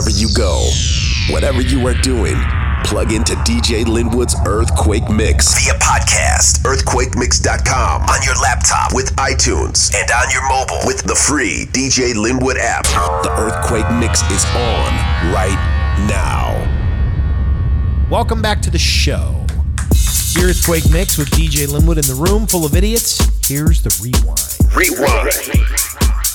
wherever you go. Whatever you are doing, plug into DJ Linwood's Earthquake Mix via podcast, earthquakemix.com, on your laptop with iTunes, and on your mobile with the free DJ Linwood app. The Earthquake Mix is on right now. Welcome back to the show. It's the Earthquake Mix with DJ Linwood in the room full of idiots. Here's the rewind. Rewind.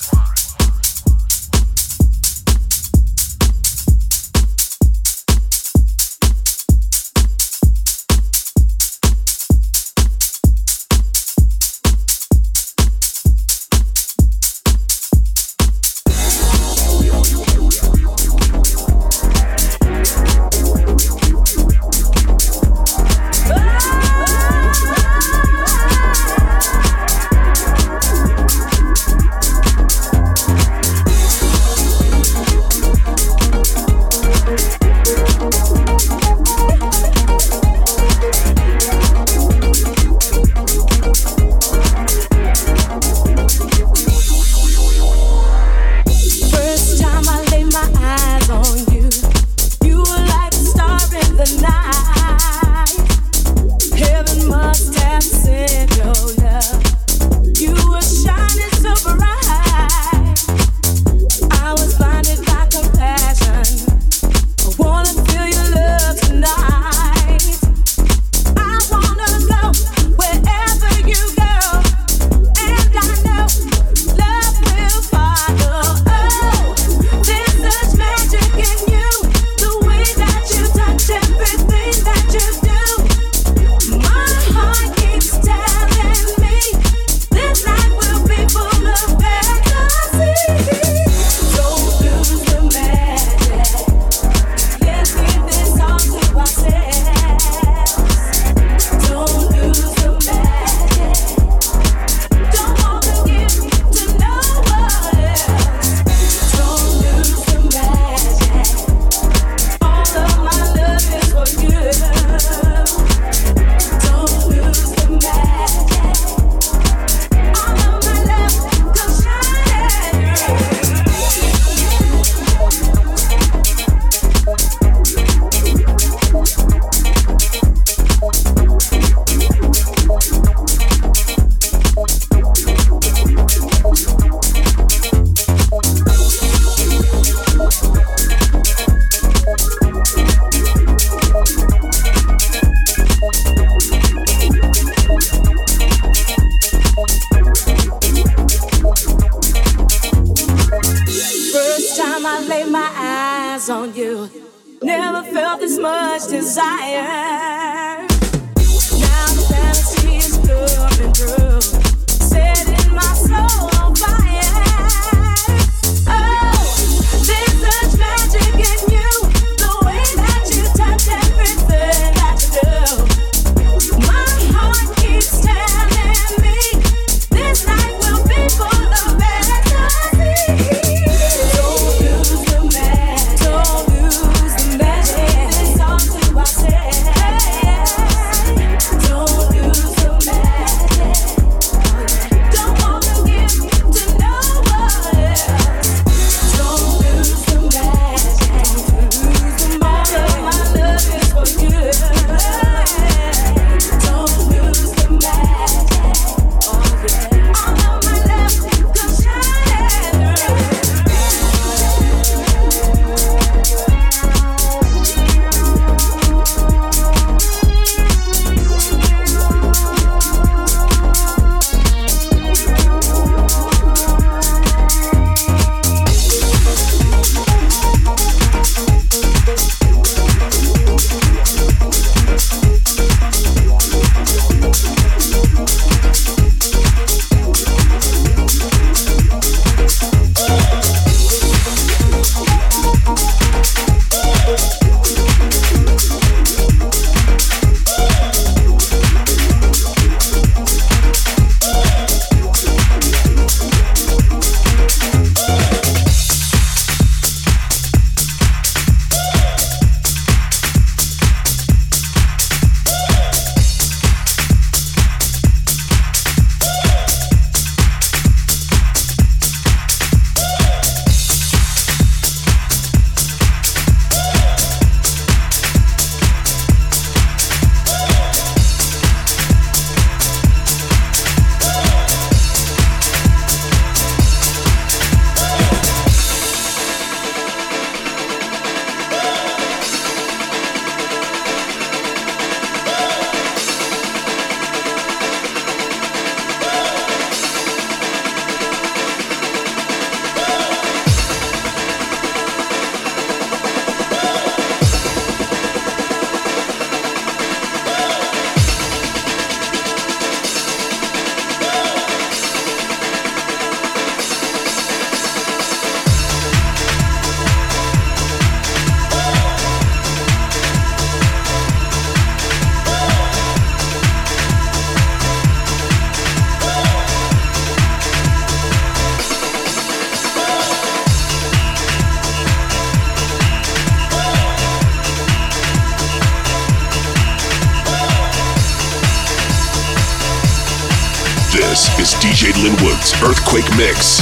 Is DJ Linwood's Earthquake Mix.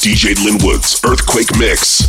DJ Linwood's Earthquake Mix.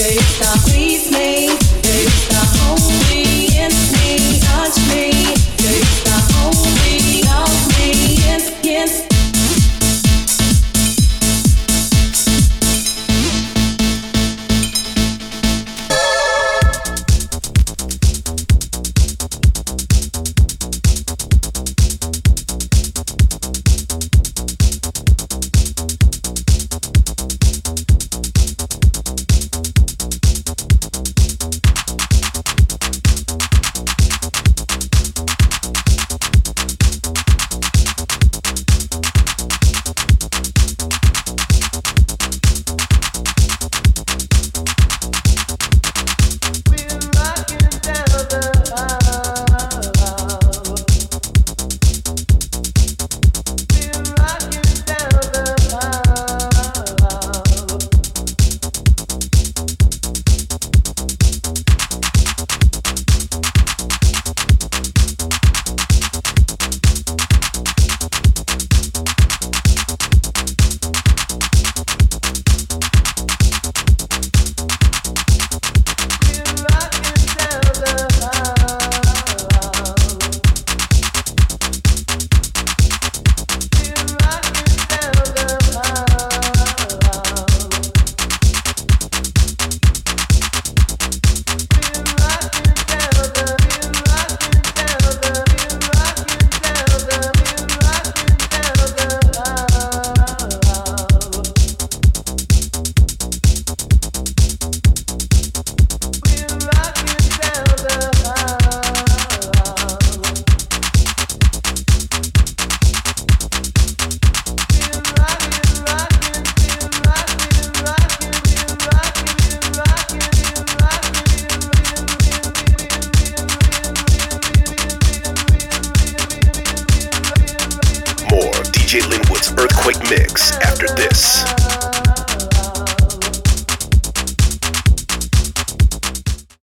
DJ, stop. Please.